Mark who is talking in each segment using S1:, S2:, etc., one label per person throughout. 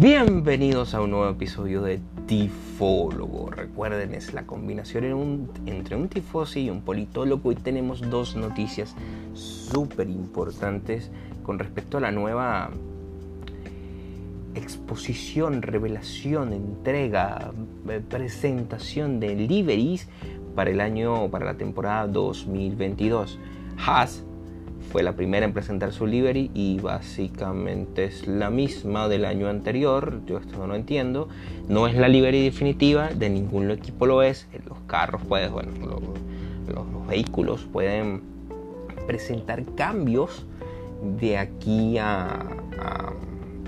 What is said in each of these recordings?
S1: Bienvenidos a un nuevo episodio de Tifólogo. Recuerden, es la combinación entre un tifosi y un politólogo y tenemos dos noticias súper importantes con respecto a la nueva exposición, revelación, entrega, eh, presentación de liveries para el año, para la temporada 2022. Haas fue la primera en presentar su livery y básicamente es la misma del año anterior. Yo esto no entiendo. No es la livery definitiva, de ningún equipo lo es. Los carros, pues, bueno, los, vehículos pueden presentar cambios de aquí a,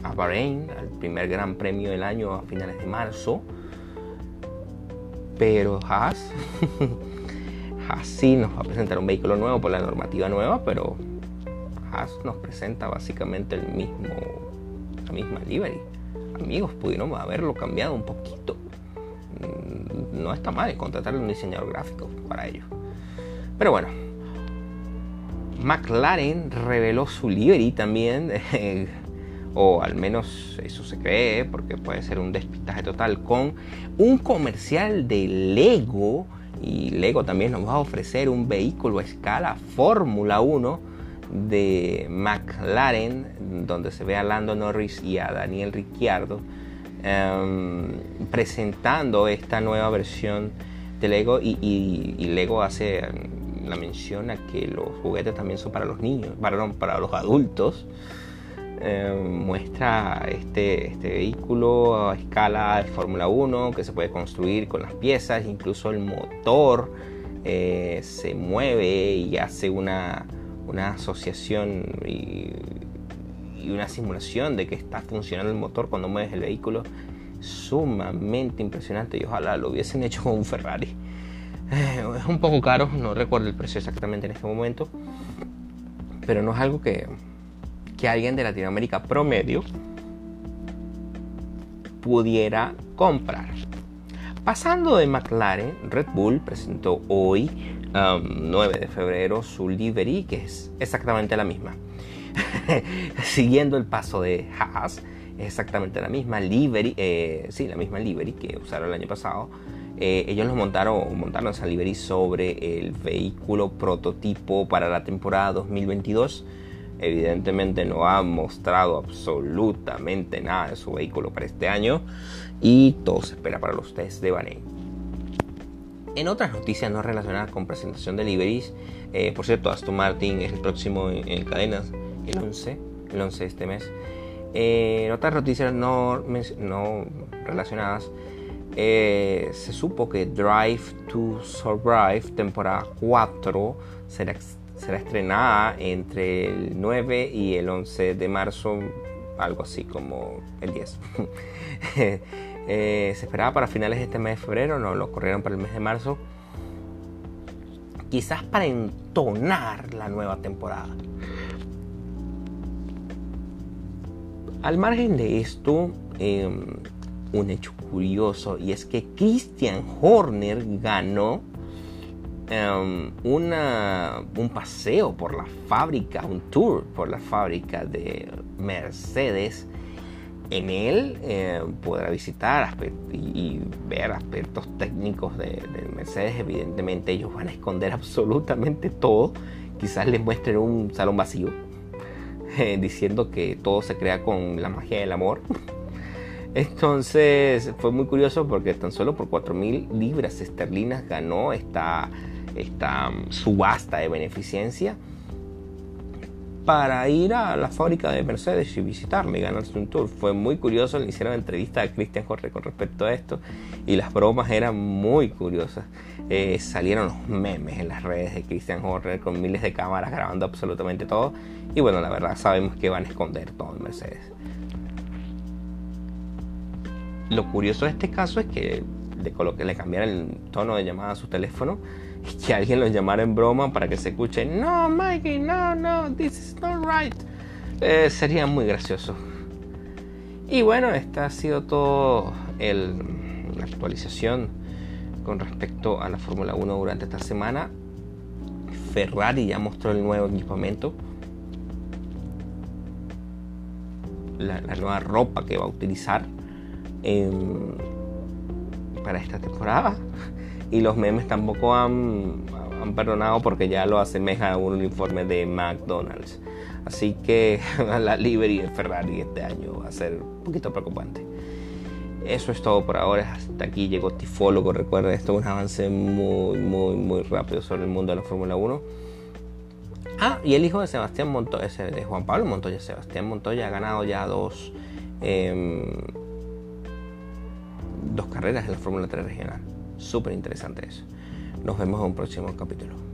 S1: a, Bahrein, al primer gran premio del año a finales de marzo. Pero Haas, Haas sí nos va a presentar un vehículo nuevo por la normativa nueva, pero Haas nos presenta básicamente el mismo, la misma livery. Amigos, pudieron haberlo cambiado un poquito. Mm, no está mal contratar un diseñador gráfico para ello. Pero bueno, McLaren reveló su livery también, o al menos eso se cree, porque puede ser un despistaje total, con un comercial de Lego. Y Lego también nos va a ofrecer un vehículo a escala Fórmula 1 de McLaren, donde se ve a Lando Norris y a Daniel Ricciardo em, presentando esta nueva versión de Lego y, Lego hace la mención a que los juguetes también son para los niños, perdón, para los adultos. Em, muestra este, este, vehículo a escala de Fórmula 1 que se puede construir con las piezas, incluso el motor eh, se mueve y hace una, una asociación y, una simulación de que está funcionando el motor cuando mueves el vehículo sumamente impresionante y ojalá lo hubiesen hecho con un Ferrari. Eh, es un poco caro, no recuerdo el precio exactamente en este momento, pero no es algo que, que alguien de Latinoamérica promedio pudiera comprar. Pasando de McLaren, Red Bull presentó hoy 9 de febrero su livery, que es exactamente la misma. Siguiendo el paso de Haas, es exactamente la misma livery, eh, sí, la misma livery que usaron el año pasado. Eh, ellos los montaron, montaron esa livery sobre el vehículo prototipo para la temporada 2022. Evidentemente no ha mostrado absolutamente nada de su vehículo para este año y todo se espera para los test de Bahrein. En otras noticias no relacionadas con presentación de liveries, eh, por cierto, Aston Martin es el próximo en, cadenas, el 11, el 11 de este mes. Eh, en otras noticias no, no relacionadas, eh, se supo que Drive to Survive, temporada 4, será, será estrenada entre el 9 y el 11 de marzo, algo así como el 10. Eh, se esperaba para finales de este mes de febrero, no lo corrieron para el mes de marzo. Quizás para entonar la nueva temporada. Al margen de esto, em, un hecho curioso y es que Christian Horner ganó em, un paseo por la fábrica, un tour por la fábrica de Mercedes en él eh, podrá visitar y, ver aspectos técnicos de, Mercedes. Evidentemente ellos van a esconder absolutamente todo. Quizás les muestren un salón vacío, eh, diciendo que todo se crea con la magia del amor. Entonces fue muy curioso porque tan solo por 4.000 libras esterlinas ganó esta, esta mm, subasta de beneficencia para ir a la fábrica de Mercedes y visitarme y ganarse un tour. Fue muy curioso, le hicieron entrevista a Christian Jorge con respecto a esto y las bromas eran muy curiosas. Eh, salieron los memes en las redes de Christian Horner con miles de cámaras grabando absolutamente todo. Y bueno, la verdad sabemos que van a esconder todo en Mercedes. Lo curioso de este caso es que le, le cambiaron el tono de llamada a su teléfono que alguien los llamara en broma para que se escuche, no, Mikey, no, no, this is not right. Eh, sería muy gracioso. Y bueno, esta ha sido todo el, la actualización con respecto a la Fórmula 1 durante esta semana. Ferrari ya mostró el nuevo equipamiento. la, nueva ropa que va a utilizar para esta temporada. Y los memes tampoco han, perdonado porque ya lo asemeja a un uniforme de McDonald's. Así que la livery de Ferrari este año va a ser un poquito preocupante. Eso es todo por ahora. Hasta aquí llegó Tifólogo. Recuerden, esto es un avance muy, muy, muy rápido sobre el mundo de la Fórmula 1. Ah, y el hijo de Sebastián Montoya, de Juan Pablo Montoya, Sebastián Montoya ha ganado ya dos, em, dos carreras en la Fórmula 3 regional. Súper interesante eso. Nos vemos en un próximo capítulo.